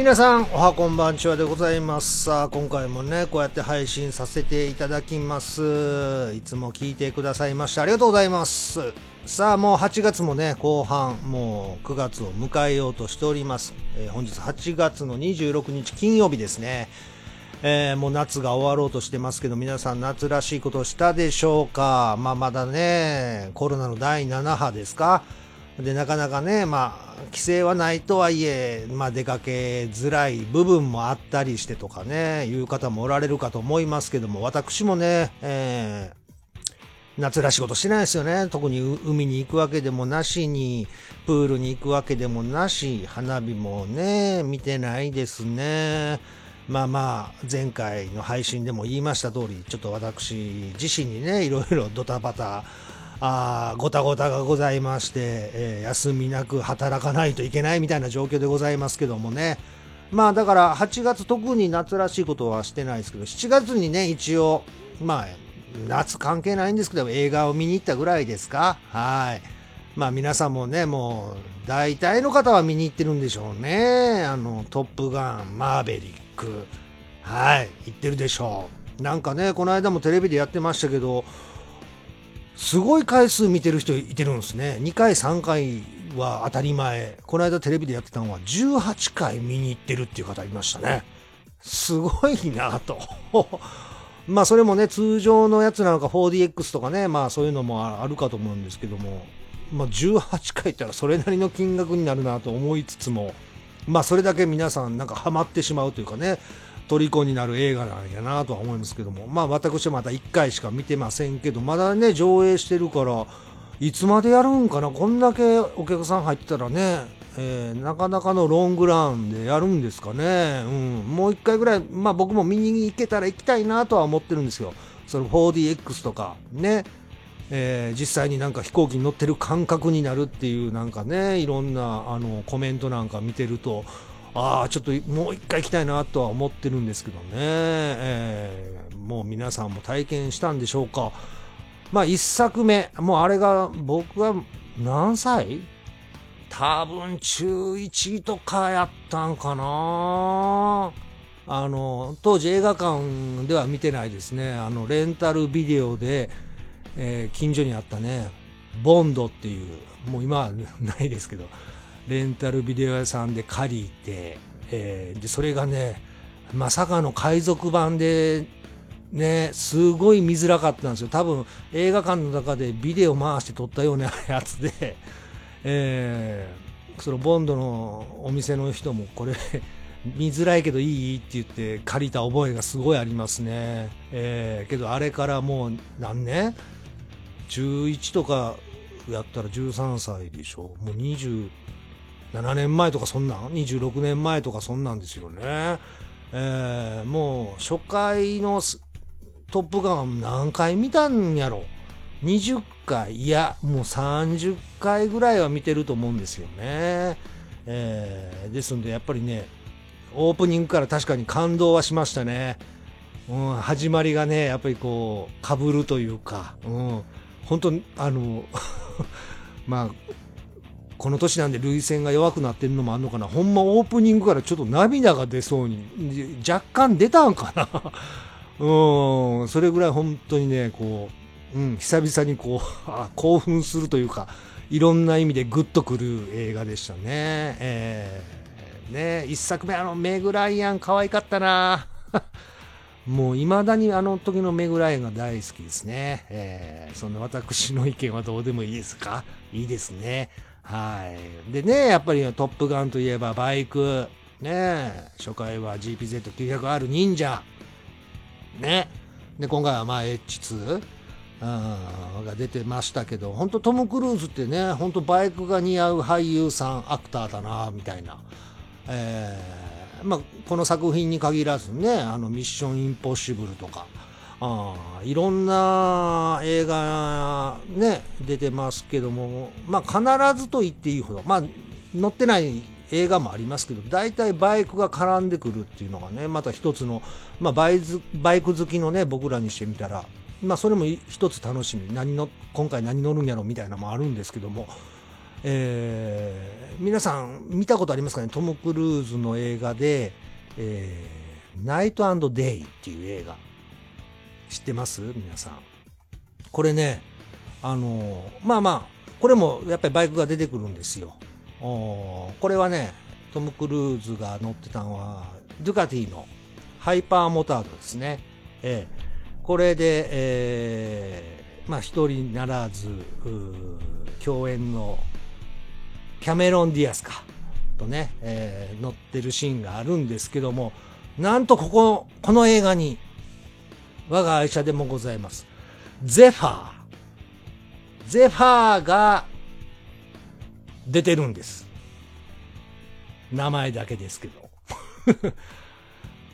皆さんおはこんばんちはでございます。さあ今回もねこうやって配信させていただきます。いつも聞いてくださいましてありがとうございます。さあもう8月もね後半もう9月を迎えようとしております、えー、本日8月の26日金曜日ですね。えー、もう夏が終わろうとしてますけど、皆さん夏らしいことをしたでしょうか？まあまだね、コロナの第7波ですか？で、なかなかね、まあ、規制はないとはいえ、まあ、出かけづらい部分もあったりしてとかね、いう方もおられるかと思いますけども、私もね、えー、夏らしいことしてないですよね。特に海に行くわけでもなしに、プールに行くわけでもなし、花火もね、見てないですね。まあまあ、前回の配信でも言いました通り、ちょっと私自身にね、いろいろドタバタ、あごたごたがございまして、えー、休みなく働かないといけないみたいな状況でございますけどもね。まあだから8月特に夏らしいことはしてないですけど、7月にね、一応、まあ、夏関係ないんですけど、映画を見に行ったぐらいですか。はい。まあ皆さんもね、もう、大体の方は見に行ってるんでしょうね。あの、トップガン、マーベリック。はい。行ってるでしょう。なんかね、この間もテレビでやってましたけど、すごい回数見てる人いてるんですね。2回、3回は当たり前。この間テレビでやってたのは18回見に行ってるっていう方いましたね。すごいなと。まあそれもね、通常のやつなのか 4DX とかね、まあそういうのもあるかと思うんですけども、まあ18回ったらそれなりの金額になるなと思いつつも、まあそれだけ皆さんなんかハマってしまうというかね、虜になる映画なんやなとは思いますけども、まあ私はまた1回しか見てませんけど、まだね、上映してるから、いつまでやるんかな、こんだけお客さん入ってたらね、えー、なかなかのロングランでやるんですかね、うん、もう1回ぐらい、まあ僕も見に行けたら行きたいなとは思ってるんですよ。その 4DX とか、ね、えー、実際になんか飛行機に乗ってる感覚になるっていうなんかね、いろんなあのコメントなんか見てると、ああ、ちょっともう一回行きたいなとは思ってるんですけどね、えー、もう皆さんも体験したんでしょうか。まあ一作目、もうあれが僕は何歳？多分中1とかやったんかなあの、当時映画館では見てないですね。あの、レンタルビデオで、えー、近所にあったね、ボンドっていう、もう今はないですけど、レンタルビデオ屋さんで借りて、えー、でそれがねまさかの海賊版でねすごい見づらかったんですよ。多分映画館の中でビデオ回して撮ったような やつで、えー、そのボンドのお店の人もこれ見づらいけどいい？って言って借りた覚えがすごいありますね、えー、けどあれからもう何年？11とかやったら13歳でしょ。もう20 7年前とかそんなん？26年前とかそんなんですよね。えー、もう初回のトップガン何回見たんやろ ?20 回？いや、もう30回ぐらいは見てると思うんですよね。えー、ですんでやっぱりね、オープニングから確かに感動はしましたね。うん、始まりがね、やっぱりこう、かぶるというか、うん、本当あの、まあ、この年なんで涙腺が弱くなってるのもあんのかなほんまオープニングからちょっと涙が出そうに若干出たんかな。うん。それぐらい本当にねこう、うん、久々にこう 興奮するというかいろんな意味でグッとくる映画でしたね。えー、ね一作目あのメグライアン可愛かったな。もう未だにあの時のメグライアンが大好きですね。えー、そんな私の意見はどうでもいいですか？いいですね。はい。でね、やっぱりトップガンといえばバイク、ね、初回は GPZ900R 忍者、ね、で、今回はまあ H2、うん、が出てましたけど、本当トム・クルーズってね、本当バイクが似合う俳優さん、アクターだな、みたいな。えー、まあ、この作品に限らずね、あの、ミッション・インポッシブルとか、あいろんな映画ね出てますけどもまあ必ずと言っていいほどまあ載ってない映画もありますけど大体バイクが絡んでくるっていうのがねまた一つの、まあ、バイバイク好きのね僕らにしてみたらまあそれも一つ楽しみ何の今回何乗るんやろみたいなのもあるんですけどもえー、皆さん見たことありますかね？トム・クルーズの映画で、えー、ナイトデイっていう映画。知ってます？皆さん。これね、あの、まあまあ、これもやっぱりバイクが出てくるんですよ。これはね、トム・クルーズが乗ってたのは、ドゥカティのハイパーモタードですね。えー、これで、えー、まあ一人ならず、共演のキャメロン・ディアスか、とね、えー、乗ってるシーンがあるんですけども、なんとここ、この映画に、我が愛車でもございます。ゼファー。ゼファーが出てるんです。名前だけですけど。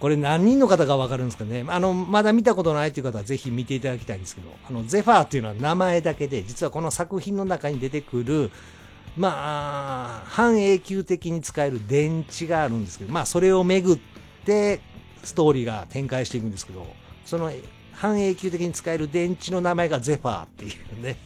これ何人の方がわかるんですかねあの、まだ見たことないという方はぜひ見ていただきたいんですけど、あの、ゼファーっていうのは名前だけで、実はこの作品の中に出てくる、まあ、半永久的に使える電池があるんですけど、まあ、それをめぐってストーリーが展開していくんですけど、その半永久的に使える電池の名前がゼファーっていうね、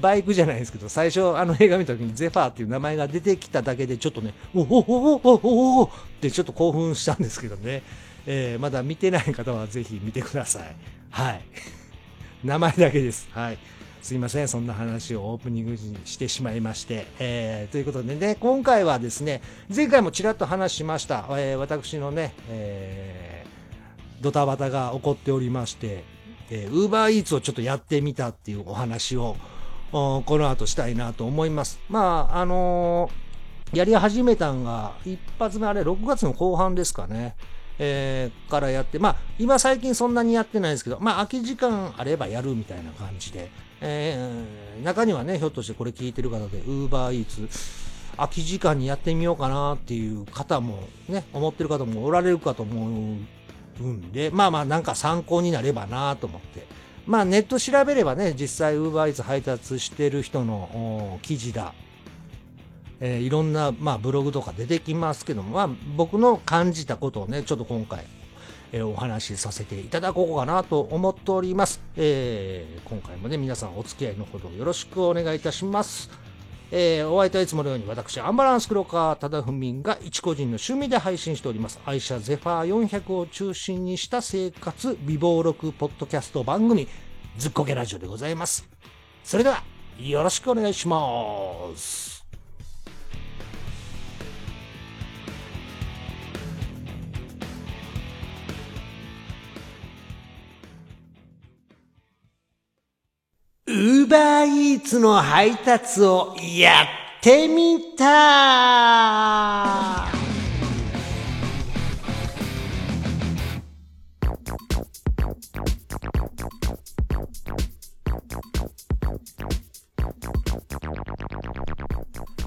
バイクじゃないですけど、最初あの映画見た時にゼファーっていう名前が出てきただけでちょっとね、おおおおおおおってちょっと興奮したんですけどね、えー、まだ見てない方はぜひ見てください。はい。名前だけです。はい。すいません、そんな話をオープニングにしてしまいまして。えー、ということでね、今回はですね、前回もちらっと話しました、えー、私のね、えー、ドタバタが起こっておりまして、えー、ウーバーイーツをちょっとやってみたっていうお話を、この後したいなと思います。まあ、あのー、やり始めたんが、一発目あれ、6月の後半ですかね。えー、からやって、まあ、今最近そんなにやってないですけど、まあ、空き時間あればやるみたいな感じで、えー、中にはね、ひょっとしてこれ聞いてる方で、ウーバーイーツ、空き時間にやってみようかなっていう方もね、思ってる方もおられるかと思うんで、まあまあなんか参考になればなと思って。まあネット調べればね、実際ウーバーイーツ配達してる人の記事だ、えー、いろんな、まあ、ブログとか出てきますけども、まあ、僕の感じたことをね、ちょっと今回、えー、お話しさせていただこうかなと思っております。えー、今回もね、皆さんお付き合いのほどよろしくお願いいたします。えー、お相手はいつものように私、アンバランス黒川忠文が一個人の趣味で配信しております。愛車ゼファー400を中心にした生活美貌録ポッドキャスト番組、ずっこけラジオでございます。それでは、よろしくお願いします。ウーバーイーツの配達をやってみた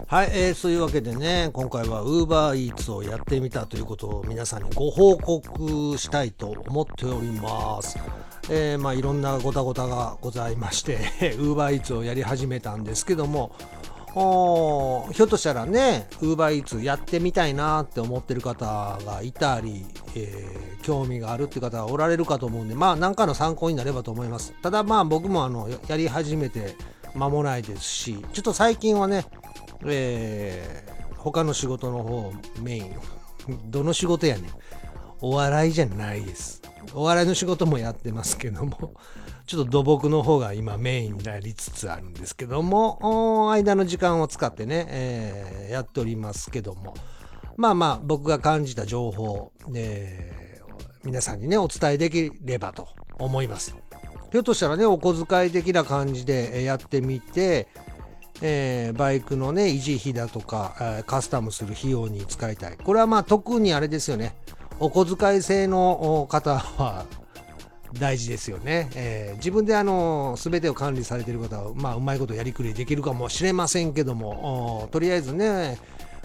はい、えー、そういうわけでね、今回は UberEats をやってみたということを皆さんにご報告したいと思っております。えー、まあ、いろんなごたごたがございまして、UberEats をやり始めたんですけども、ひょっとしたらね、UberEats やってみたいなって思ってる方がいたり、えー、興味があるって方がおられるかと思うんで、まあ、何かの参考になればと思います。ただ、まあ、僕もあのやり始めて間もないですし、ちょっと最近はね、えー、他の仕事の方メイン、どの仕事やねん。お笑いじゃないです。お笑いの仕事もやってますけども、ちょっと土木の方が今メインになりつつあるんですけども、間の時間を使ってね、えー、やっておりますけども、まあまあ僕が感じた情報、えー、皆さんにね、お伝えできればと思います。ひょっとしたらね、お小遣い的な感じでやってみて、えー、バイクのね、維持費だとか、カスタムする費用に使いたい。これはまあ特にあれですよね。お小遣い制の方は大事ですよね。えー、自分であの全てを管理されている方は、まあ、うまいことやりくりできるかもしれませんけども、とりあえずね、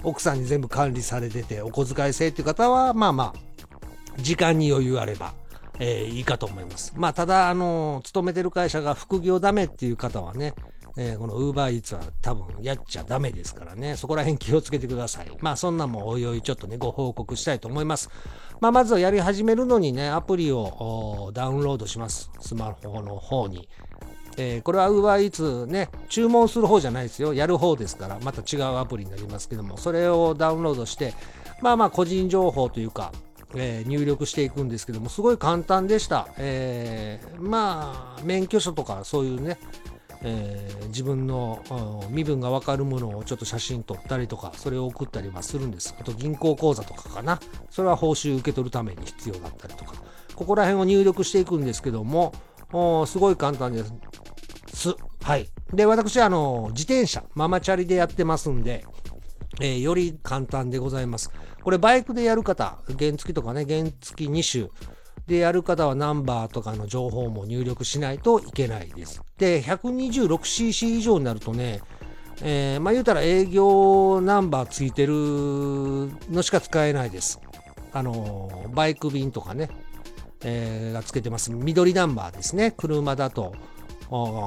奥さんに全部管理されてて、お小遣い制っていう方は、まあまあ、時間に余裕あれば、えー、いいかと思います。まあ、ただ、あの、勤めてる会社が副業ダメっていう方はね、えー、この UberEats は多分やっちゃダメですからね、そこら辺気をつけてください。まあそんなもおいおいちょっとね、ご報告したいと思います。まあまずはやり始めるのにね、アプリをダウンロードします。スマホの方に。えー、これは UberEats ね、注文する方じゃないですよ。やる方ですから、また違うアプリになりますけども、それをダウンロードして、まあまあ個人情報というか、えー、入力していくんですけども、すごい簡単でした。えー、まあ、免許証とかそういうね、えー、自分の身分が分かるものをちょっと写真撮ったりとか、それを送ったりはするんです。あと銀行口座とかかな。それは報酬受け取るために必要だったりとか。ここら辺を入力していくんですけども、すごい簡単です。はい。で、私、あの、自転車、ママチャリでやってますんで、えー、より簡単でございます。これ、バイクでやる方、原付とかね、原付2種でやる方はナンバーとかの情報も入力しないといけないです。で、126cc 以上になるとね、えー、まあ言うたら営業ナンバーついてるのしか使えないです。あのバイク便とかね、えー、がつけてます。緑ナンバーですね。車だと、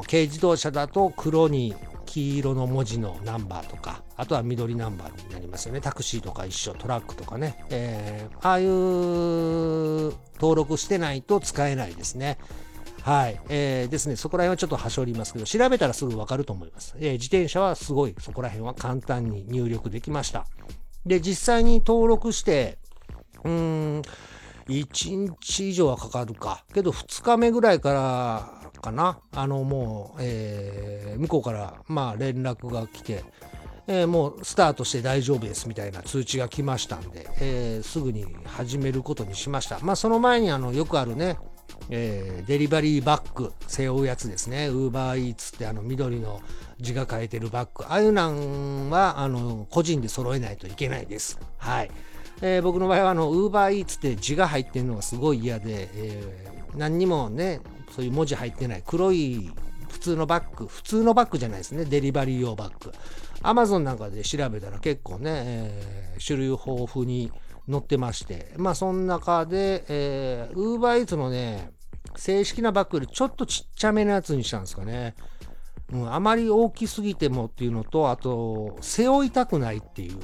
軽自動車だと黒に黄色の文字のナンバーとか、あとは緑ナンバーになりますよね。タクシーとか一緒、トラックとかね。えー、ああいう登録してないと使えないですね。はい。えー、ですね、そこら辺はちょっと端折りますけど、調べたらすぐわかると思います。えー、自転車はすごい、そこら辺は簡単に入力できました。で、実際に登録して、うーん、1日以上はかかるか。けど2日目ぐらいからかな。あのもう、えー、向こうからまあ連絡が来て、えー、もうスタートして大丈夫ですみたいな通知が来ましたんで、えー、すぐに始めることにしました。まあその前にあのよくあるね、えー、デリバリーバッグ背負うやつですね。ウーバーイーツってあの緑の字が書いてるバッグ。ああいうなんはあの個人で揃えないといけないです。はい。えー、僕の場合はあの、ウーバーイーツって字が入ってるのがすごい嫌で、えー、何にもね、そういう文字入ってない黒い普通のバッグ、普通のバッグじゃないですね、デリバリー用バッグ。アマゾンなんかで調べたら結構ね、えー、種類豊富に載ってまして、まあその中で、えー、ウーバーイーツのね、正式なバッグよりちょっとちっちゃめのやつにしたんですかね。うん、あまり大きすぎてもっていうのと、あと、背負いたくないっていう。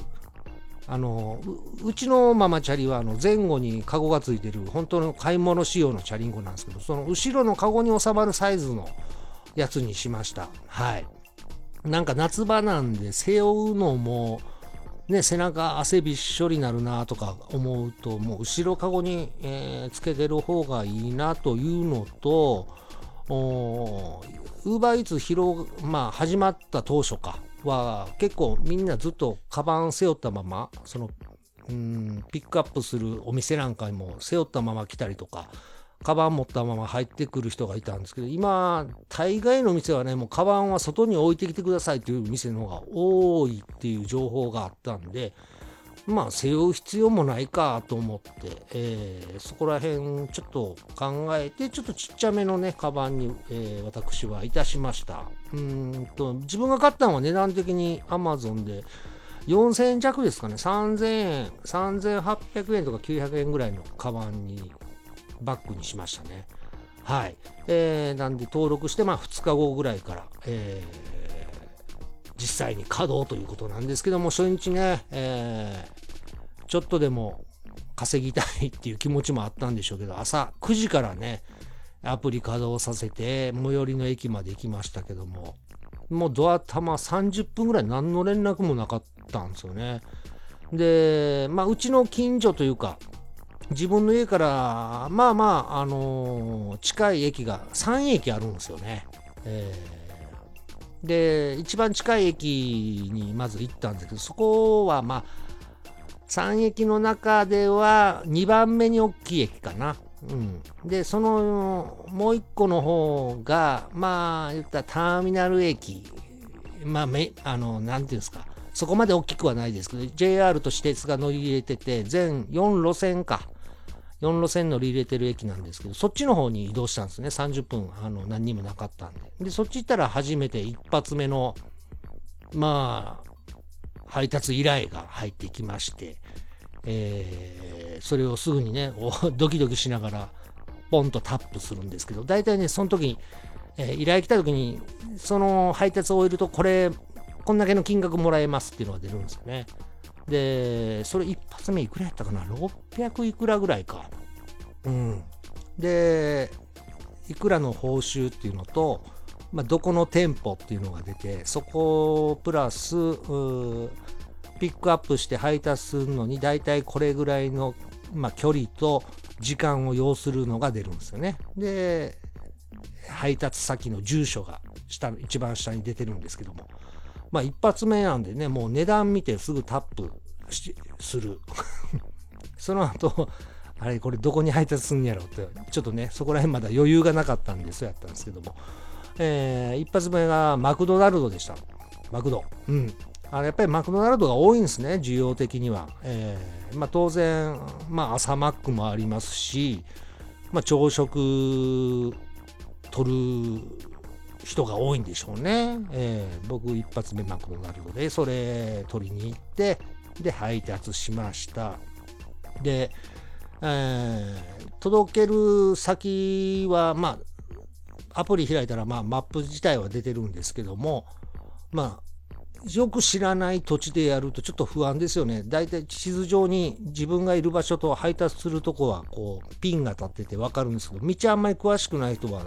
あのうちのママチャリはあの前後にカゴがついてる本当の買い物仕様のチャリンコなんですけどその後ろのカゴに収まるサイズのやつにしました。はい。なんか夏場なんで背負うのもね背中汗びっしょりなるなとか思うともう後ろカゴに、えー、つけてる方がいいなというのとウーバーイーツ、始まった当初か。は結構みんなずっとカバン背負ったままそのうんピックアップするお店なんかにも背負ったまま来たりとかカバン持ったまま入ってくる人がいたんですけど今大概の店はねもうカバンは外に置いてきてくださいという店の方が多いっていう情報があったんでまあ背負う必要もないかと思って、えー、そこら辺ちょっと考えてちょっとちっちゃめのねカバンに、えー、私はいたしました。うんと自分が買ったのは値段的に Amazon で4000円弱ですかね。3000円3800円とか900円ぐらいのカバンにバッグにしましたね。はい、えー、なんで登録してまあ2日後ぐらいから、えー実際に稼働ということなんですけども、初日ね、えー、ちょっとでも稼ぎたいっていう気持ちもあったんでしょうけど、朝9時からね、アプリ稼働させて、最寄りの駅まで行きましたけども、もうドア玉30分ぐらい何の連絡もなかったんですよね。で、まあ、うちの近所というか、自分の家から、まあまあ、あのー、近い駅が3駅あるんですよね。えーで、一番近い駅にまず行ったんですけど、そこはまあ、3駅の中では2番目に大きい駅かな。うん、で、そのもう1個の方が、まあ、言ったらターミナル駅、まあ、めあの、なんていうんですか、そこまで大きくはないですけど、JR と私鉄が乗り入れてて、全4路線か。4路線乗り入れてる駅なんですけど、そっちの方に移動したんですね。30分、あの、何にもなかったんで。で、そっち行ったら初めて一発目の、まあ、配達依頼が入ってきまして、えー、それをすぐにね、ドキドキしながら、ポンとタップするんですけど、大体ね、その時に、えー、依頼来た時に、その配達を終えると、これ、こんだけの金額もらえますっていうのが出るんですよね。で、それ一発目いくらやったかな ?600 いくらぐらいか。うん。で、いくらの報酬っていうのと、まあ、どこの店舗っていうのが出てそこプラスピックアップして配達するのに大体これぐらいの、まあ、距離と時間を要するのが出るんですよね。で配達先の住所が下一番下に出てるんですけども。まあ一発目なんでねもう値段見てすぐタップする。その後あれこれどこに配達すんやろってちょっとねそこら辺まだ余裕がなかったんですよやったんですけども、えー、一発目がマクドナルドでした。マクド。うん。あれやっぱりマクドナルドが多いんですね需要的には、えーまあ、当然、まあ、朝マックもありますし、まあ、朝食取る人が多いんでしょうね、えー、僕一発目マクドナルドでそれ取りに行ってで配達しました。でえー、届ける先は、まあ、アプリ開いたら、まあ、マップ自体は出てるんですけども、まあ、よく知らない土地でやるとちょっと不安ですよね。だいたい地図上に自分がいる場所と配達するとこはこうピンが立ってて分かるんですけど、道あんまり詳しくない人は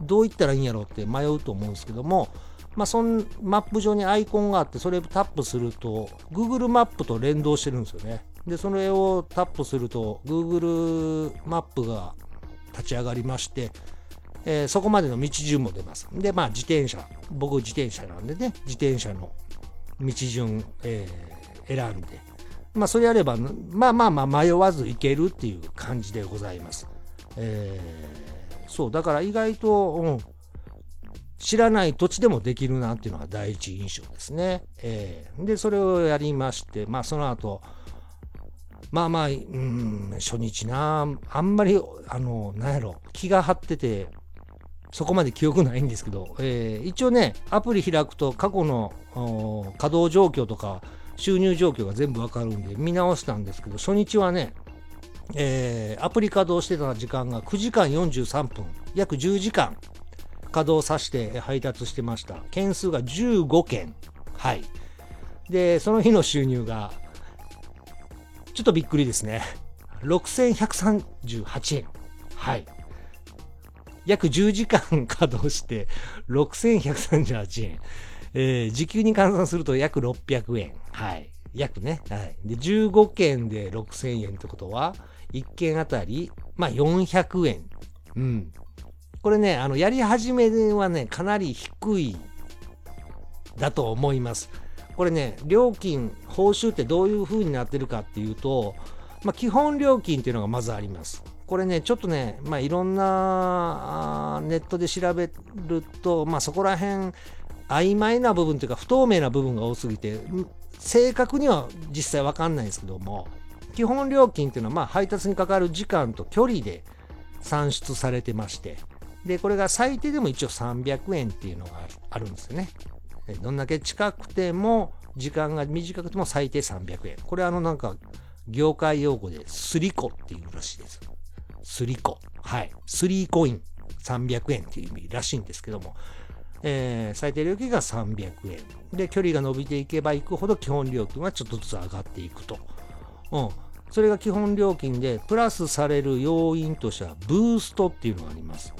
どう行ったらいいんやろうって迷うと思うんですけども、まあ、そのマップ上にアイコンがあってそれをタップすると Google マップと連動してるんですよね。で、それをタップすると Google マップが立ち上がりまして、えー、そこまでの道順も出ます。で、まあ自転車、僕自転車なんでね、自転車の道順、えー、選んで、まあそれやれば、まあまあまあ迷わず行けるっていう感じでございます。えー、そう、だから意外と、うん、知らない土地でもできるなっていうのが第一印象ですね。えー、で、それをやりまして、まあその後、まあまあ、うん、初日な、あんまり、あの、なんやろ、気が張ってて、そこまで記憶ないんですけど、えー、一応ね、アプリ開くと過去の稼働状況とか収入状況が全部わかるんで見直したんですけど、初日はね、えー、アプリ稼働してた時間が9時間43分、約10時間稼働させて配達してました。件数が15件。はい。で、その日の収入がちょっとびっくりですね。6138円。はい。約10時間稼働して6138円。えー、時給に換算すると約600円。はい。約ね。はい。で、15件で6000円ってことは、1件あたり、まあ400円。うん。これね、あの、やり始めはね、かなり低いだと思います。これね、料金、報酬ってどういう風になってるかっていうと、まあ、基本料金っていうのがまずあります。これね、ちょっとね、まあ、いろんなネットで調べると、まあ、そこら辺、曖昧な部分というか不透明な部分が多すぎて、正確には実際わかんないですけども、基本料金っていうのは、まあ、配達にかかる時間と距離で算出されてまして、で、これが最低でも一応300円っていうのがあるんですよね。どんだけ近くても、時間が短くても最低300円。これあのなんか、業界用語でスリコっていうらしいです。スリコ。はい。スリーコイン300円っていう意味らしいんですけども、えー、最低料金が300円。で、距離が伸びていけばいくほど基本料金はちょっとずつ上がっていくと。うん。それが基本料金で、プラスされる要因としては、ブーストっていうのがあります。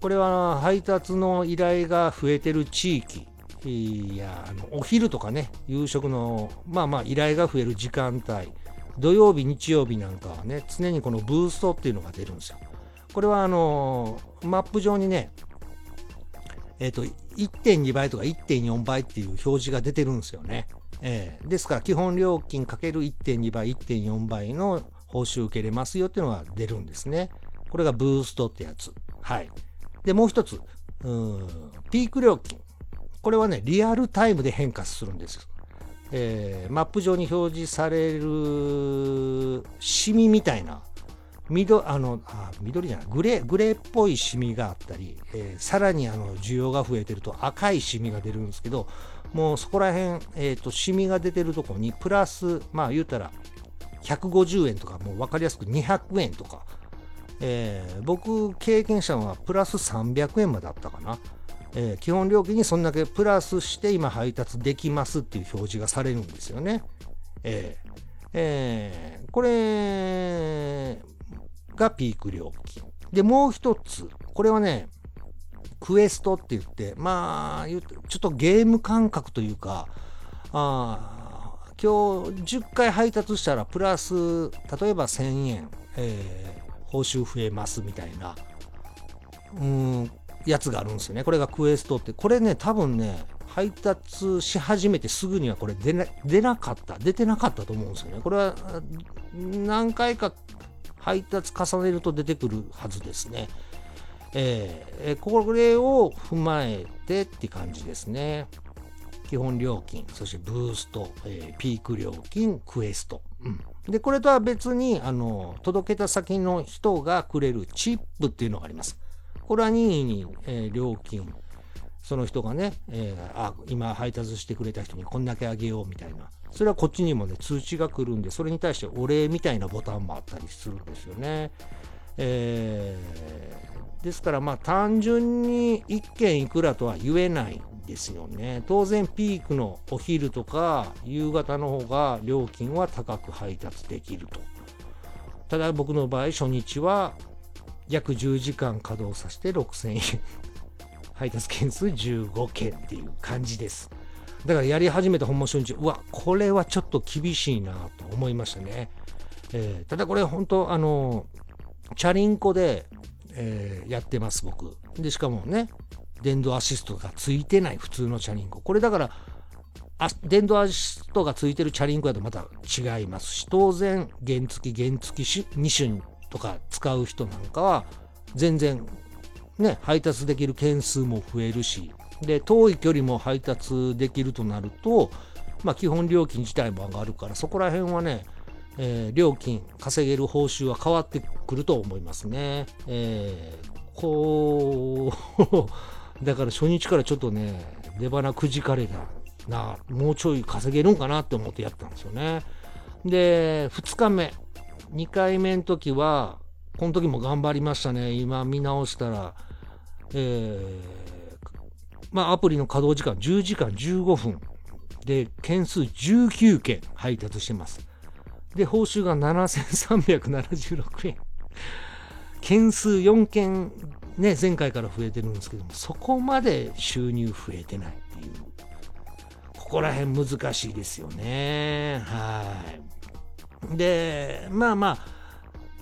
これは配達の依頼が増えてる地域、いやあのお昼とかね夕食のまあまあ依頼が増える時間帯土曜日日曜日なんかはね常にこのブーストっていうのが出るんですよ。これはあのマップ上にねえっ、ー、と1.2倍とか1.4倍っていう表示が出てるんですよね、えー、ですから基本料金かける1.2倍1.4倍の報酬受けれますよっていうのが出るんですね。これがブーストってやつ。はい。でもう一つ。うん。ピーク料金。これはね、リアルタイムで変化するんです。えー、マップ上に表示されるシミみたいな、緑あのあ緑じゃないグレー、グレーっぽいシミがあったり、えー、さらにあの需要が増えてると赤いシミが出るんですけど、もうそこら辺、えーと、シミが出てるとこにプラス、まあ言うたら150円とか、もう分かりやすく200円とか、えー、僕経験したのはプラス300円まであったかな。えー、基本料金にそんだけプラスして今配達できますっていう表示がされるんですよね。えーえー、これがピーク料金。で、もう一つ、これはね、クエストって言って、まあ、ちょっとゲーム感覚というか、あ今日10回配達したらプラス、例えば1000円、えー、報酬増えますみたいな、うん、やつがあるんですよね。これがクエストって。これね、多分ね、配達し始めてすぐにはこれ出な出なかった、出てなかったと思うんですよね。これは何回か配達重ねると出てくるはずですね。えー、これを踏まえてって感じですね。基本料金、そしてブースト、えー、ピーク料金、クエスト。うん、で、これとは別に、あの、届けた先の人がくれるチップっていうのがあります。これは任意に、えー、料金、その人がね、えー、あ、今配達してくれた人にこんだけあげようみたいな。それはこっちにもね、通知が来るんで、それに対してお礼みたいなボタンもあったりするんですよね。えー、ですからまあ単純に1件いくらとは言えないんですよね。当然ピークのお昼とか夕方の方が料金は高く配達できると。ただ僕の場合初日は約10時間稼働させて6000円配達件数15件っていう感じです。だからやり始めた本間初日、うわ、これはちょっと厳しいなと思いましたね。えー、ただこれ本当、あの、チャリンコで、えー、やってます、僕。で、しかもね、電動アシストがついてない普通のチャリンコ。これだから、あ電動アシストがついてるチャリンコだとまた違いますし、当然、原付、原付2種とか使う人なんかは、全然、ね、配達できる件数も増えるし、で、遠い距離も配達できるとなると、まあ、基本料金自体も上がるから、そこら辺はね、え、料金、稼げる報酬は変わってくると思いますね。え、こう だから初日からちょっとね、出花くじかれたな、もうちょい稼げるんかなって思ってやったんですよね。で、2日目、2回目の時は、この時も頑張りましたね。今見直したら、えーまあ、アプリの稼働時間10時間15分で件数19件配達してます。で、報酬が7376円。件数4件ね、前回から増えてるんですけども、そこまで収入増えてないっていう。ここら辺難しいですよね。はい。で、まあまあ、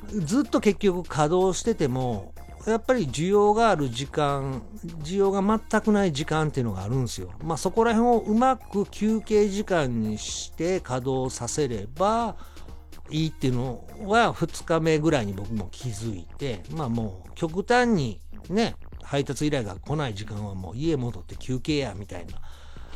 ずっと結局稼働してても、やっぱり需要がある時間、需要が全くない時間っていうのがあるんですよ。まあそこら辺をうまく休憩時間にして稼働させればいいっていうのは2日目ぐらいに僕も気づいて、まあもう極端にね、配達依頼が来ない時間はもう家戻って休憩やみたいな。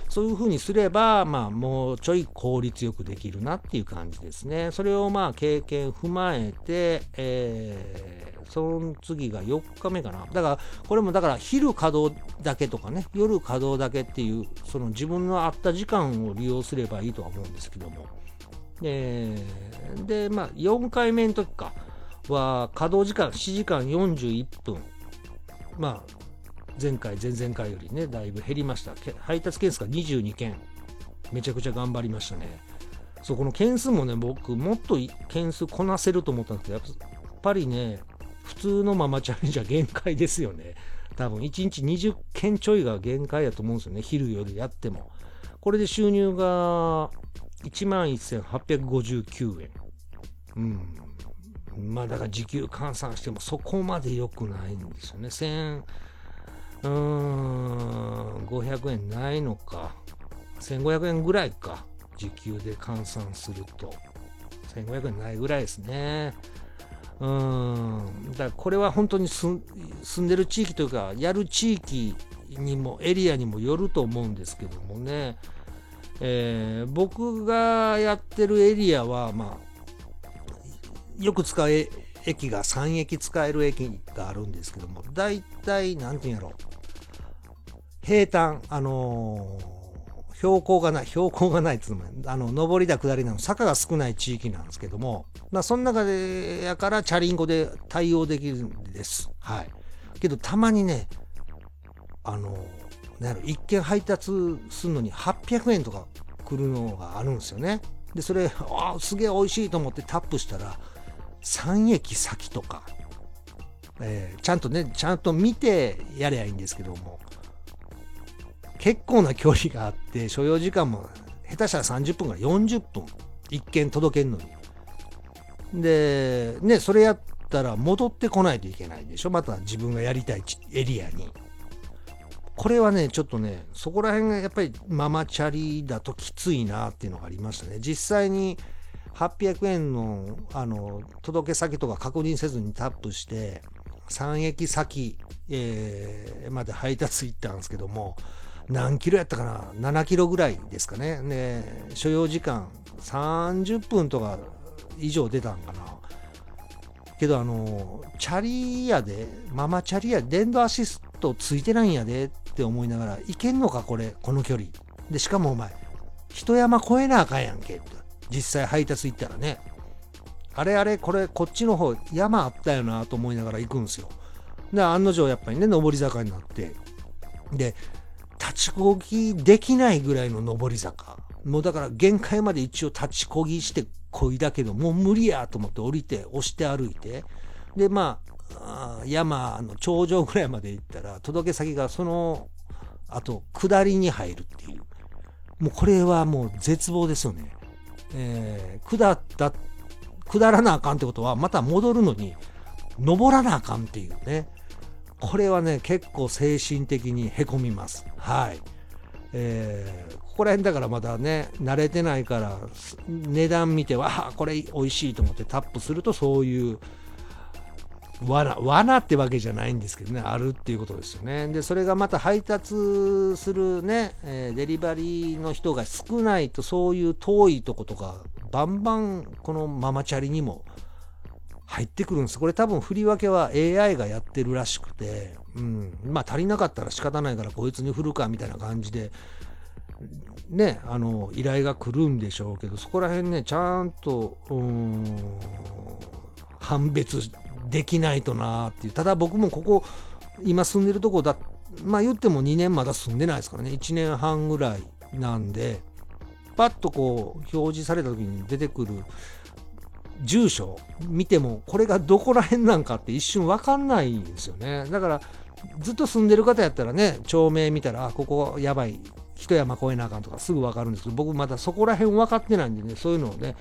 そういうふうにすれば、まあ、もうちょい効率よくできるなっていう感じですね。それをまあ経験踏まえて、えーその次が4日目かな。だから、これもだから昼稼働だけとかね、夜稼働だけっていう、その自分のあった時間を利用すればいいとは思うんですけども。で、でまあ、4回目の時か、は稼働時間7時間41分。まあ、前回、前々回よりね、だいぶ減りました。配達件数が22件。めちゃくちゃ頑張りましたね。そう、この件数もね、僕、もっと件数こなせると思ったんですけど、やっぱりね、普通のママチャレンジは限界ですよね。多分1日20件ちょいが限界やと思うんですよね。昼夜やっても。これで収入が11,859円。うん。まあだから時給換算してもそこまで良くないんですよね。うーん、500円ないのか。1500円ぐらいか。時給で換算すると。1500円ないぐらいですね。うんだからこれは本当に住んでる地域というかやる地域にもエリアにもよると思うんですけどもね、えー、僕がやってるエリアはまあよく使う駅が3駅使える駅があるんですけども大体何て言うんやろ平坦あのー標高がない、標高がないっていうのも、あの、上りだ下りなの、坂が少ない地域なんですけども、まあ、その中で、やから、チャリンコで対応できるんです。はい。けど、たまにね、あの、なんやろ、一件配達するのに800円とか来るのがあるんですよね。で、それ、ああ、すげえ美味しいと思ってタップしたら、3駅先とか、えー、ちゃんとね、ちゃんと見てやればいいんですけども、結構な距離があって、所要時間も下手したら30分から40分、一件届けるのに。で、ね、それやったら戻ってこないといけないでしょ？また自分がやりたいエリアに。これはね、ちょっとね、そこら辺がやっぱりママチャリだときついなっていうのがありましたね。実際に800円のあの届け先とか確認せずにタップして、3駅先、えー、まで配達行ったんですけども、何キロやったかな ?7 キロぐらいですかね。で、所要時間30分とか以上出たんかな。けど、あの、チャリやで、ママチャリや、電動アシストついてないんやでって思いながら、いけんのか、これ、この距離。で、しかもお前、一山越えなあかんやんけ。って実際配達行ったらね。あれあれ、これ、こっちの方、山あったよなと思いながら行くんですよ。で、案の定やっぱりね、上り坂になって。で、立ちこぎできないぐらいの上り坂。もうだから限界まで一応立ちこぎしてこいだけど、もう無理やと思って降りて、押して歩いて。で、まあ、山の頂上ぐらいまで行ったら、届け先がその後、下りに入るっていう。もうこれはもう絶望ですよね。えー、下った、下らなあかんってことは、また戻るのに、登らなあかんっていうね。これはね、結構精神的にへこみます。はい。えー、ここら辺だからまだね、慣れてないから、値段見て、わあ、これ美味しいと思ってタップすると、そういう罠、罠ってわけじゃないんですけどね、あるっていうことですよね。で、それがまた配達するね、えー、デリバリーの人が少ないと、そういう遠いとことか、バンバンこのママチャリにも入ってくるんです。これ多分振り分けは AI がやってるらしくて、うん、まあ足りなかったら仕方ないからこいつに振るかみたいな感じで、ね、あの、依頼が来るんでしょうけど、そこら辺ね、ちゃんと、うん、判別できないとなっていう。ただ僕もここ、今住んでるとこだ、まあ言っても2年まだ住んでないですからね、1年半ぐらいなんで、パッとこう表示された時に出てくる住所見てもこれがどこら辺なんかって一瞬分かんないですよね。だからずっと住んでる方やったらね町名見たらあここやばい。一山越えなあかんとかすぐ分かるんですけど僕まだそこら辺分かってないんでねそういうのをね、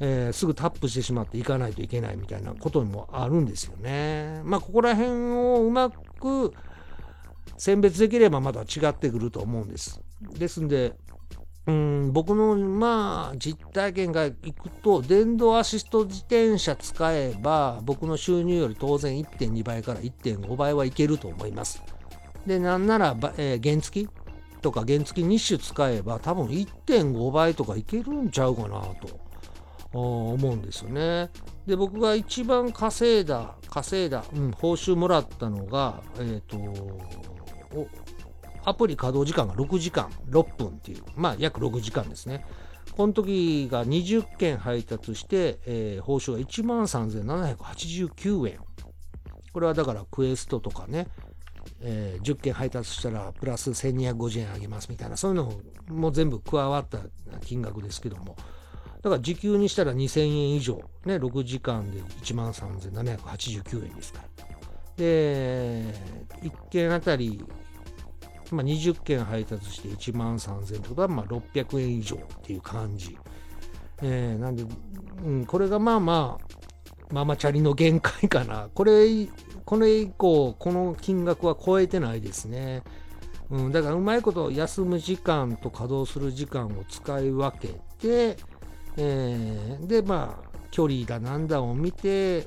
えー、すぐタップしてしまって行かないといけないみたいなこともあるんですよね。まあここら辺をうまく選別できればまた違ってくると思うんです。ですんでうん僕のまあ実体験がいくと電動アシスト自転車使えば僕の収入より当然1.2倍から1.5倍はいけると思います。でなんなら、えー、原付とか原付2種使えば多分1.5倍とかいけるんちゃうかなと。思うんですよね。で僕が一番稼いだ稼いだ、うん、報酬もらったのがえ、ー、とアプリ稼働時間が6時間6分っていう、まあ約6時間ですね。この時が20件配達して、えー、報酬が13,789円。これはだからクエストとかね、えー、10件配達したらプラス1250円あげますみたいな、そういうのも全部加わった金額ですけども、だから時給にしたら2000円以上、ね、6時間で1万3789円ですから。で、1件あたりまあ、20件配達して1万3000ってことはまあ600円以上っていう感じ。えー、なんで、うん、これがまあまあ、ママチャリの限界かな。これ、これ以降、この金額は超えてないですね。うん、だからうまいこと休む時間と稼働する時間を使い分けて、えー、で、まあ、距離だなんだを見て、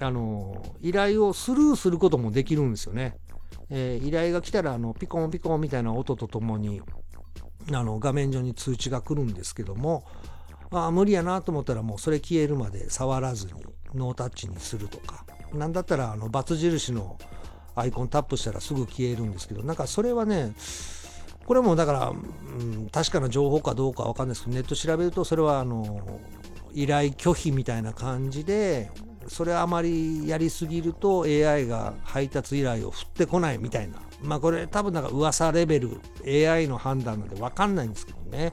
あの、依頼をスルーすることもできるんですよね。えー、依頼が来たらあのピコンピコンみたいな音とともにあの画面上に通知が来るんですけどもあ無理やなと思ったらもうそれ消えるまで触らずにノータッチにするとか何だったらあのバツ印のアイコンタップしたらすぐ消えるんですけどなんかそれはねこれもだから、うん、確かな情報かどうかわかんないですけどネット調べるとそれはあの依頼拒否みたいな感じでそれあまりやりすぎると AI が配達依頼を振ってこないみたいな。まあこれ多分なんか噂レベル AI の判断なんで分かんないんですけどね。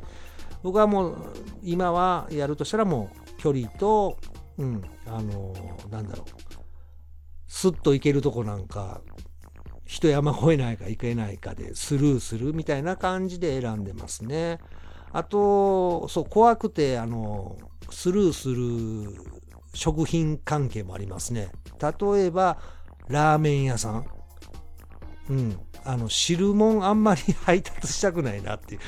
僕はもう今はやるとしたらもう距離と、うん、あのなんだろう。スッと行けるとこなんか一山越えないかいけないかでスルーするみたいな感じで選んでますね。あと、そう、怖くて、あの、スルーする食品関係もありますね。例えば、ラーメン屋さん。うん。あの、汁物あんまり 配達したくないなっていう。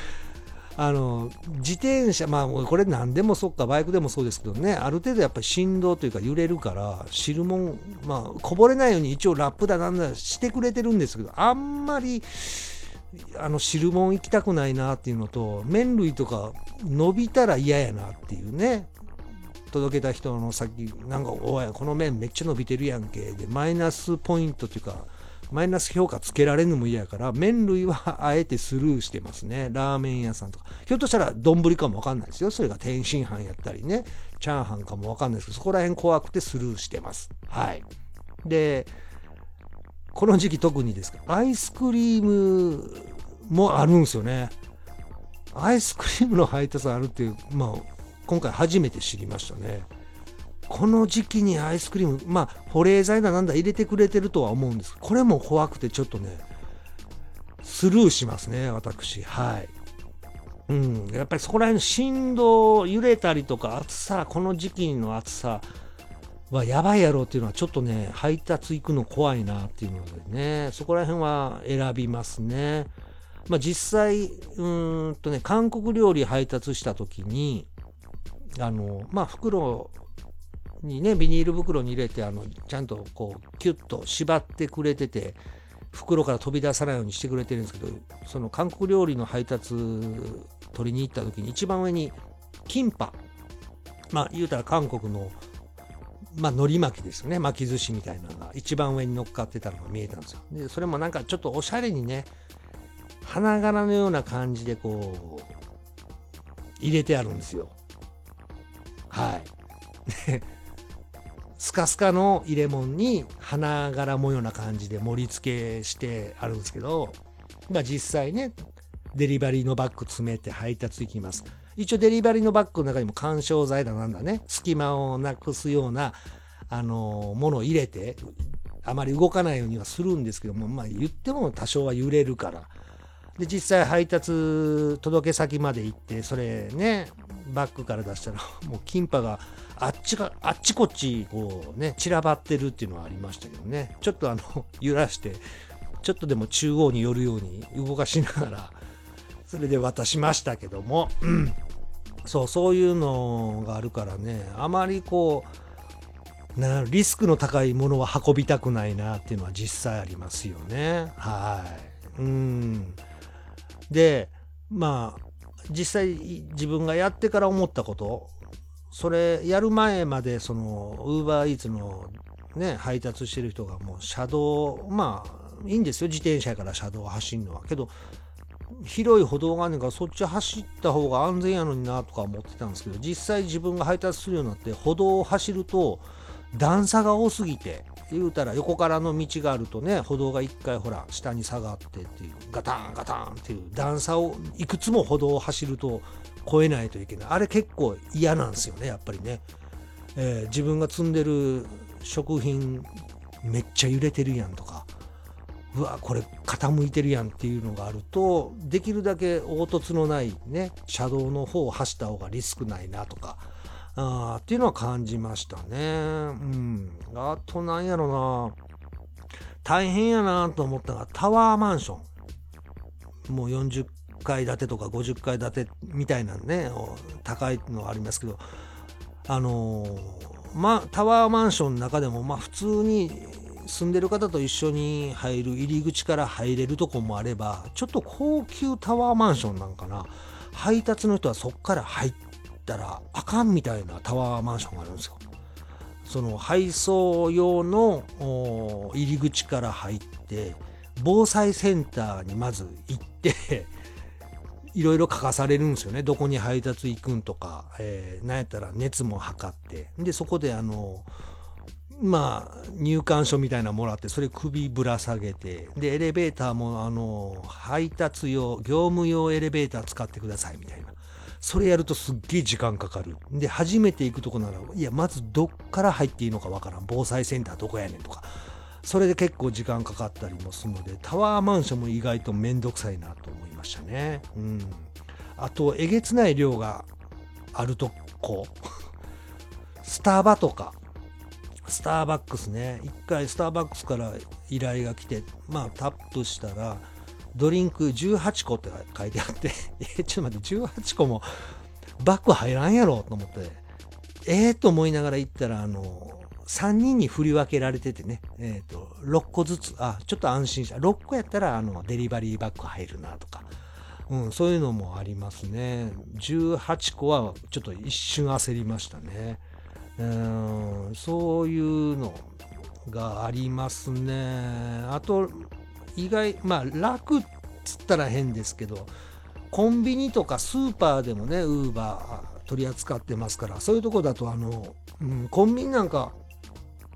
あの自転車まあこれ何でもそっかバイクでもそうですけどねある程度やっぱり振動というか揺れるから汁もまあこぼれないように一応ラップだなんだしてくれてるんですけどあんまりあの汁物行きたくないなっていうのと麺類とか伸びたら嫌やなっていうね届けた人のさっきなんか「おいこの麺めっちゃ伸びてるやんけ」でマイナスポイントというかマイナス評価つけられるのも嫌やから、麺類はあえてスルーしてますね。ラーメン屋さんとか。ひょっとしたら丼かもわかんないですよ。それが天津飯やったりね、チャーハンかもわかんないですけど、そこら辺怖くてスルーしてます。はい。で、この時期特にですか、アイスクリームもあるんですよね。アイスクリームの配達あるっていう、まあ、今回初めて知りましたね。この時期にアイスクリーム、まあ、保冷剤だなんだ入れてくれてるとは思うんですこれも怖くてちょっとね、スルーしますね、私。はい。うん、やっぱりそこら辺の振動、揺れたりとか、暑さ、この時期の暑さはやばいやろっていうのは、ちょっとね、配達行くの怖いなっていうのでね、そこら辺は選びますね。まあ、実際、うんとね、韓国料理配達した時に、あの、まあ、袋にねビニール袋に入れてあのちゃんとこうキュッと縛ってくれてて袋から飛び出さないようにしてくれてるんですけどその韓国料理の配達取りに行った時に一番上にキンパ。まあ言うたら韓国のまあ海苔巻きですよね。巻き寿司みたいなのが一番上に乗っかってたのが見えたんですよ。でそれもなんかちょっとおしゃれにね花柄のような感じでこう入れてあるんですよ。はい。スカスカの入れ物に花柄模様な感じで盛り付けしてあるんですけど、まあ実際ね、デリバリーのバッグ詰めて配達行きます。一応デリバリーのバッグの中にも緩衝材だなんだね、隙間をなくすような、あのものを入れて、あまり動かないようにはするんですけども、まあ言っても多少は揺れるから。で、実際配達、届け先まで行って、それね、バッグから出したら、もうキンパがあっちが、あっちこっち、こうね、散らばってるっていうのはありましたけどね。ちょっとあの、揺らして、ちょっとでも中央に寄るように動かしながら、それで渡しましたけども、うん、そう、そういうのがあるからね、あまりこう、なリスクの高いものは運びたくないなっていうのは実際ありますよね。はい。うん。で、まあ、実際自分がやってから思ったことそれやる前までそのウーバーイーツのね配達してる人がもう車道まあいいんですよ。自転車から車道を走るのは。けど広い歩道があるからそっち走った方が安全やのになとか思ってたんですけど実際自分が配達するようになって歩道を走ると段差が多すぎて言うたら横からの道があるとね歩道が一回ほら下に下がってっていうガタンガタンっていう段差をいくつも歩道を走ると越えないといけない。あれ結構嫌なんですよねやっぱりね、えー、自分が積んでる食品めっちゃ揺れてるやんとか。うわこれ傾いてるやんっていうのがあるとできるだけ凹凸のないね車道の方を走った方がリスクないなとか。あっていうのは感じましたね。うん。あとなんやろな。大変やなと思ったのがタワーマンション。もう40階建てとか50階建てみたいなね。高いのはありますけど。あのまタワーマンションの中でもまあ普通に住んでる方と一緒に入る入り口から入れるとこもあればちょっと高級タワーマンションなんかな。配達の人はそこから入ってたらあかんみたいなタワーマンションがあるんですよ。その配送用の入り口から入って防災センターにまず行って いろいろ書かされるんですよね。どこに配達行くんとか、えー、なんやったら熱も測って。で、そこであの、まあ、入館書みたいなのもらって、それ首ぶら下げて、で、エレベーターも、あの、配達用、業務用エレベーター使ってくださいみたいな。それやるとすっげえ時間かかる。で、初めて行くとこなら、いや、まずどっから入っていいのかわからん。防災センターどこやねんとか。それで結構時間かかったりもするのでタワーマンションも意外と面倒くさいなと思いましたね。うん、あとえげつない量があるとこスタバとかスターバックスね一回スターバックスから依頼が来てまあタップしたらドリンク18個って書いてあって えちょっと待って18個もバッグ入らんやろと思ってええー、と思いながら行ったらあの3人に振り分けられててね、えーと、6個ずつあちょっと安心した。6個やったらあのデリバリーバッグ入るなとか、うん、そういうのもありますね。18個はちょっと一瞬焦りましたね。うんそういうのがありますね。あと意外まあ楽っつったら変ですけどコンビニとかスーパーでもねウーバー取り扱ってますからそういうとこだとあの、うん、コンビニなんか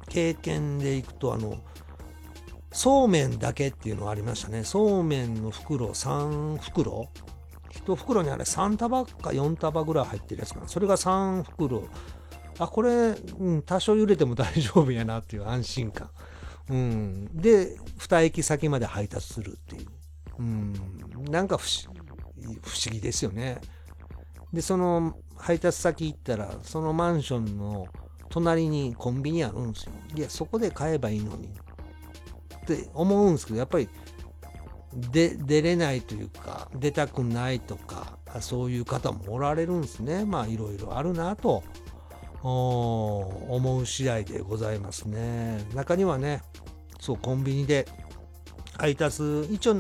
経験でいくとあのそうめんだけっていうのがありましたね。そうめんの袋3袋？1袋にあれ3束か4束ぐらい入ってるやつかな。それが3袋。あこれ、うん、多少揺れても大丈夫やなっていう安心感、うん、で2駅先まで配達するっていう、うん、なんか不思議ですよねでその配達先行ったらそのマンションの隣にコンビニあるんですよ。いや、そこで買えばいいのに。って思うんですけど、やっぱり、で、出れないというか、出たくないとか、そういう方もおられるんですね。まあ、いろいろあるなと、思う次第でございますね。中にはね、そう、コンビニで配達、一応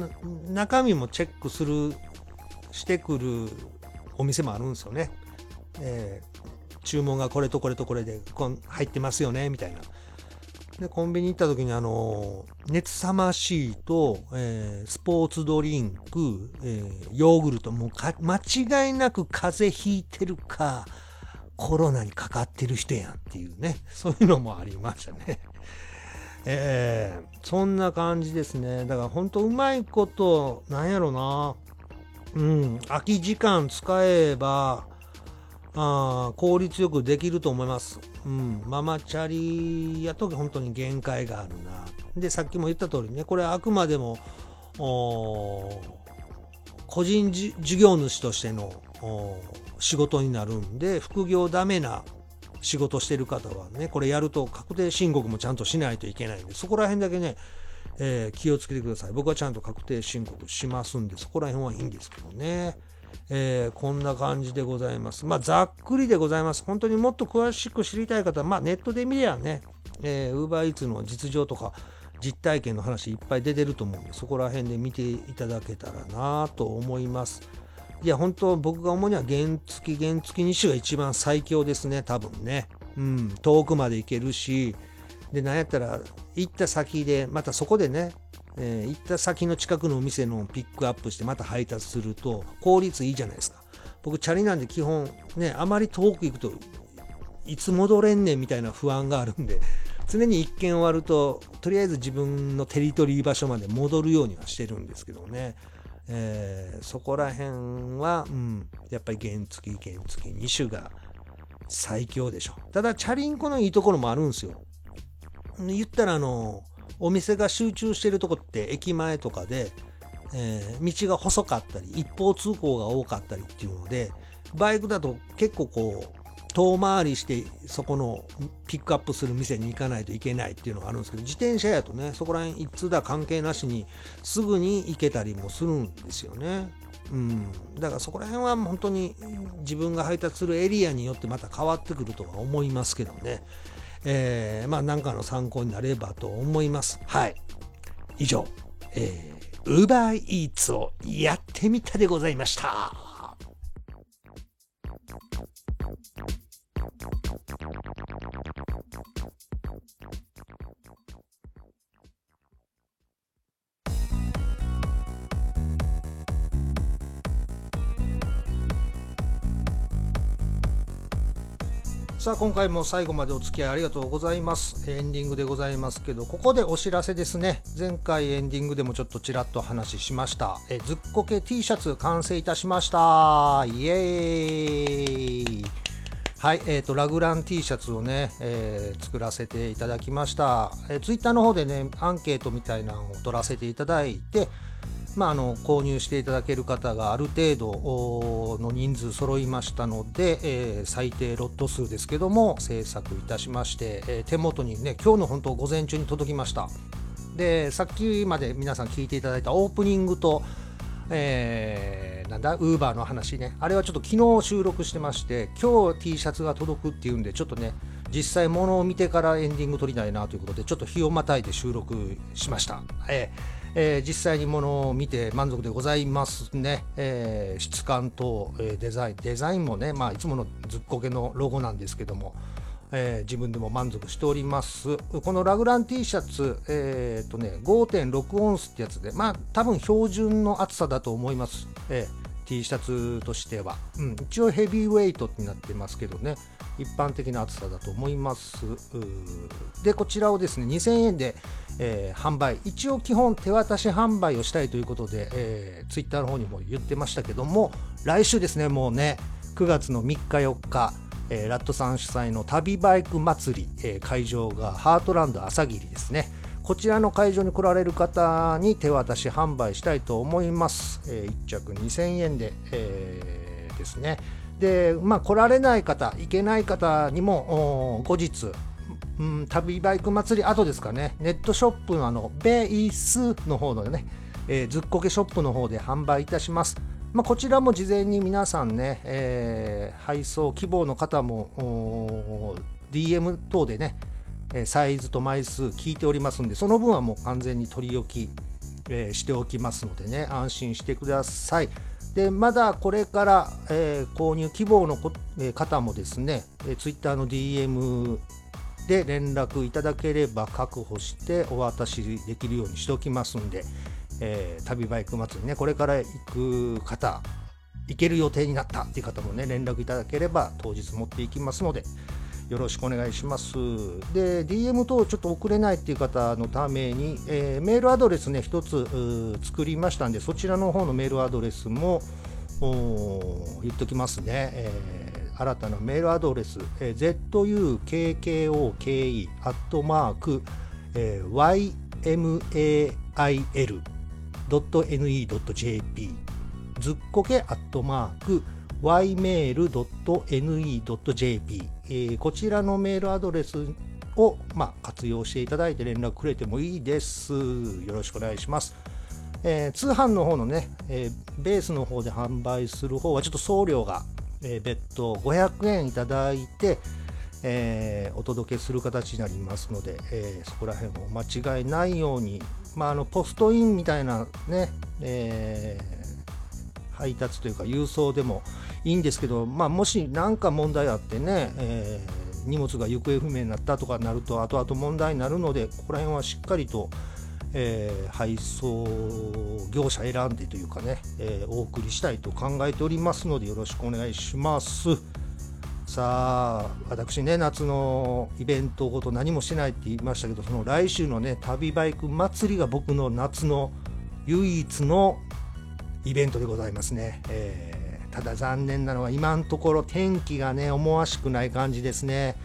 中身もチェックする、してくるお店もあるんですよね。えー注文がこれとこれとこれでこ入ってますよねみたいな。でコンビニ行った時にあの熱さましいと、えー、スポーツドリンク、えー、ヨーグルトもう間違いなく風邪ひいてるかコロナにかかってる人やんっていうねそういうのもありましたね。えー、そんな感じですね。だから本当うまいこと、なんやろな。うん、空き時間使えば、あ効率よくできると思います。うん、ママチャリやと本当に限界があるな。で、さっきも言った通りね、これあくまでも、個人事業主としての仕事になるんで、副業ダメな仕事してる方はね、これやると確定申告もちゃんとしないといけないんで、そこら辺だけね、えー、気をつけてください。僕はちゃんと確定申告しますんで、そこら辺はいいんですけどね。えー、こんな感じでございます。まあ、ざっくりでございます。本当にもっと詳しく知りたい方は、まあ、ネットで見りゃね、えー、UberEats の実情とか、実体験の話いっぱい出てると思うんで、そこら辺で見ていただけたらなと思います。いや、本当僕が思うには原付、原付2種が一番最強ですね、多分ね。うん、遠くまで行けるし、で、なんやったら、行った先で、またそこでね、えー、行った先の近くのお店のピックアップしてまた配達すると効率いいじゃないですか。僕、チャリなんで基本ね、あまり遠く行くといつ戻れんねんみたいな不安があるんで、常に一件終わると、とりあえず自分のテリトリー場所まで戻るようにはしてるんですけどね。えー、そこら辺は、うん、やっぱり原付、原付2種が最強でしょ。ただ、チャリンコのいいところもあるんですよ。言ったら、あの、お店が集中してるとこって駅前とかで、えー、道が細かったり一方通行が多かったりっていうのでバイクだと結構こう遠回りしてそこのピックアップする店に行かないといけないっていうのがあるんですけど自転車やとねそこら辺一通だ関係なしにすぐに行けたりもするんですよね。うん、だからそこら辺は本当に自分が配達するエリアによってまた変わってくるとは思いますけどね。えー、まあ何かの参考になればと思います。はい。以上、えー、UberEats をやってみたでございました。さあ今回も最後までお付き合いありがとうございます。エンディングでございますけどここでお知らせですね。前回エンディングでもちょっとちらっと話しました。えずっこけ T シャツ完成いたしました。イエーイ。はい、えーと、ラグラン T シャツをね、えー、作らせていただきました、えー、ツイッターの方でねアンケートみたいなのを取らせていただいて、まあ、あの購入していただける方がある程度の人数揃いましたので、えー、最低ロット数ですけども制作いたしまして、えー、手元にね今日の本当午前中に届きました。でさっきまで皆さん聞いていただいたオープニングとえー、なんだ、ウーバーの話ね、あれはちょっと昨日収録してまして、今日 T シャツが届くっていうんで、ちょっとね、実際ものを見てからエンディング撮りたいなということで、ちょっと日をまたいで収録しました。えーえー、実際にものを見て満足でございますね。えー、質感と、え、デザイン、デザインもね、まあ、いつものずっこけのロゴなんですけども、えー、自分でも満足しております。このラグラン T シャツ、えー、とね、5.6オンスってやつで、まあ多分標準の厚さだと思います。えー、T シャツとしては、うん。一応ヘビーウェイトになってますけどね、一般的な厚さだと思います。で、こちらをですね、2000円で、えー、販売。一応基本手渡し販売をしたいということで、えー、Twitter の方にも言ってましたけども、来週ですね、もうね、9月の3日4日、えー、ラットさん主催の旅バイク祭り、えー、会場がハートランド朝霧ですね。こちらの会場に来られる方に手渡し販売したいと思います。えー、1着2000円で、えー、ですね。で、まあ、来られない方、行けない方にも後日、うん、旅バイク祭り後ですかね、ネットショップのあのベースの方のね、えー、ずっこけショップの方で販売いたします。まあ、こちらも事前に皆さんね、えー、配送希望の方も DM 等でね、サイズと枚数聞いておりますんで、その分はもう完全に取り置き、えー、しておきますのでね、安心してください。で、まだこれから、えー、購入希望の、えー、方もですね、えー、Twitter の DM で連絡いただければ確保してお渡しできるようにしておきますんで、えー、旅バイク祭りね、これから行く方、行ける予定になったっていう方もね、連絡いただければ当日持っていきますので、よろしくお願いします。で、DM 等ちょっと送れないっていう方のために、えー、メールアドレスね、一つ作りましたんで、そちらの方のメールアドレスも言っときますね。えー、新たなメールアドレス、えー、zukkoke アットマーク、えー、ymail ymail.ne.jp ずっこけアットマーク ymail.ne.jp、えー、こちらのメールアドレスを、まあ、活用していただいて連絡くれてもいいです。よろしくお願いします。えー、通販の方のね、えー、ベースの方で販売する方はちょっと送料が、えー、別途500円いただいて、えー、お届けする形になりますので、えー、そこら辺も間違いないように、まあ、あのポストインみたいなね、えー、配達というか郵送でもいいんですけど、まあ、もし何か問題あってね、えー、荷物が行方不明になったとかなると後々問題になるのでここら辺はしっかりと、えー、配送業者選んでというかね、え、お送りしたいと考えておりますのでよろしくお願いします。さあ私ね夏のイベントごと何もしないって言いましたけどその来週のね旅バイク祭りが僕の夏の唯一のイベントでございますね、えー、ただ残念なのは今のところ天気がね思わしくない感じですね、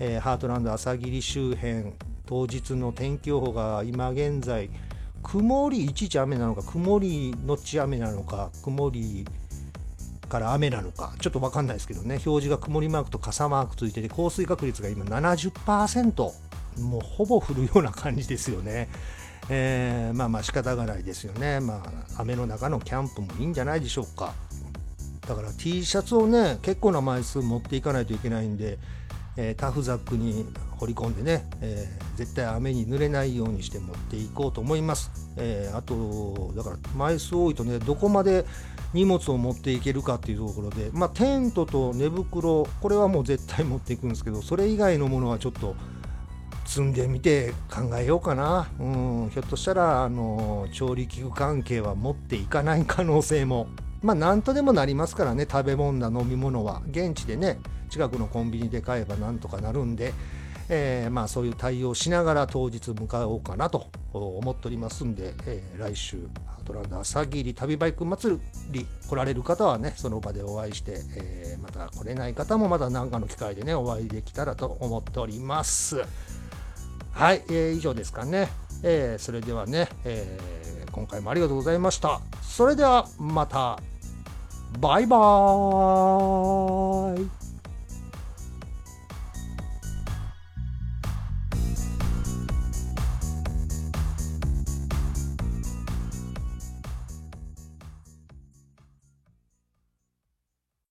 えー、ハートランド朝霧周辺当日の天気予報が今現在曇り一時雨なのか曇りのち雨なのか曇りから雨なのか、ちょっと分かんないですけどね、表示が曇りマークと傘マークついてて、降水確率が今70%、もうほぼ降るような感じですよね。えー、まあまあ仕方がないですよね。まあ雨の中のキャンプもいいんじゃないでしょうか。だから T シャツをね、結構な枚数持っていかないといけないんで、えー、タフザックに掘り込んでね、えー、絶対雨に濡れないようにして持っていこうと思います。えー、あと、だから枚数多いとね、どこまで荷物を持っていけるかっていうところで、まあ、テントと寝袋、これはもう絶対持っていくんですけど、それ以外のものはちょっと積んでみて考えようかな。うん、ひょっとしたら、あの、調理器具関係は持っていかない可能性も。まあ、なんとでもなりますからね、食べ物だ、飲み物は。現地でね、近くのコンビニで買えばなんとかなるんで、えー、まあそういう対応しながら当日向かおうかなと思っておりますんで、えー、来週アトランダ朝霧旅バイク祭り来られる方はねその場でお会いして、えー、また来れない方もまた何かの機会でねお会いできたらと思っております。はい、えー、以上ですかね、えー、それではね、えー、今回もありがとうございました。それではまた。バイバーイ。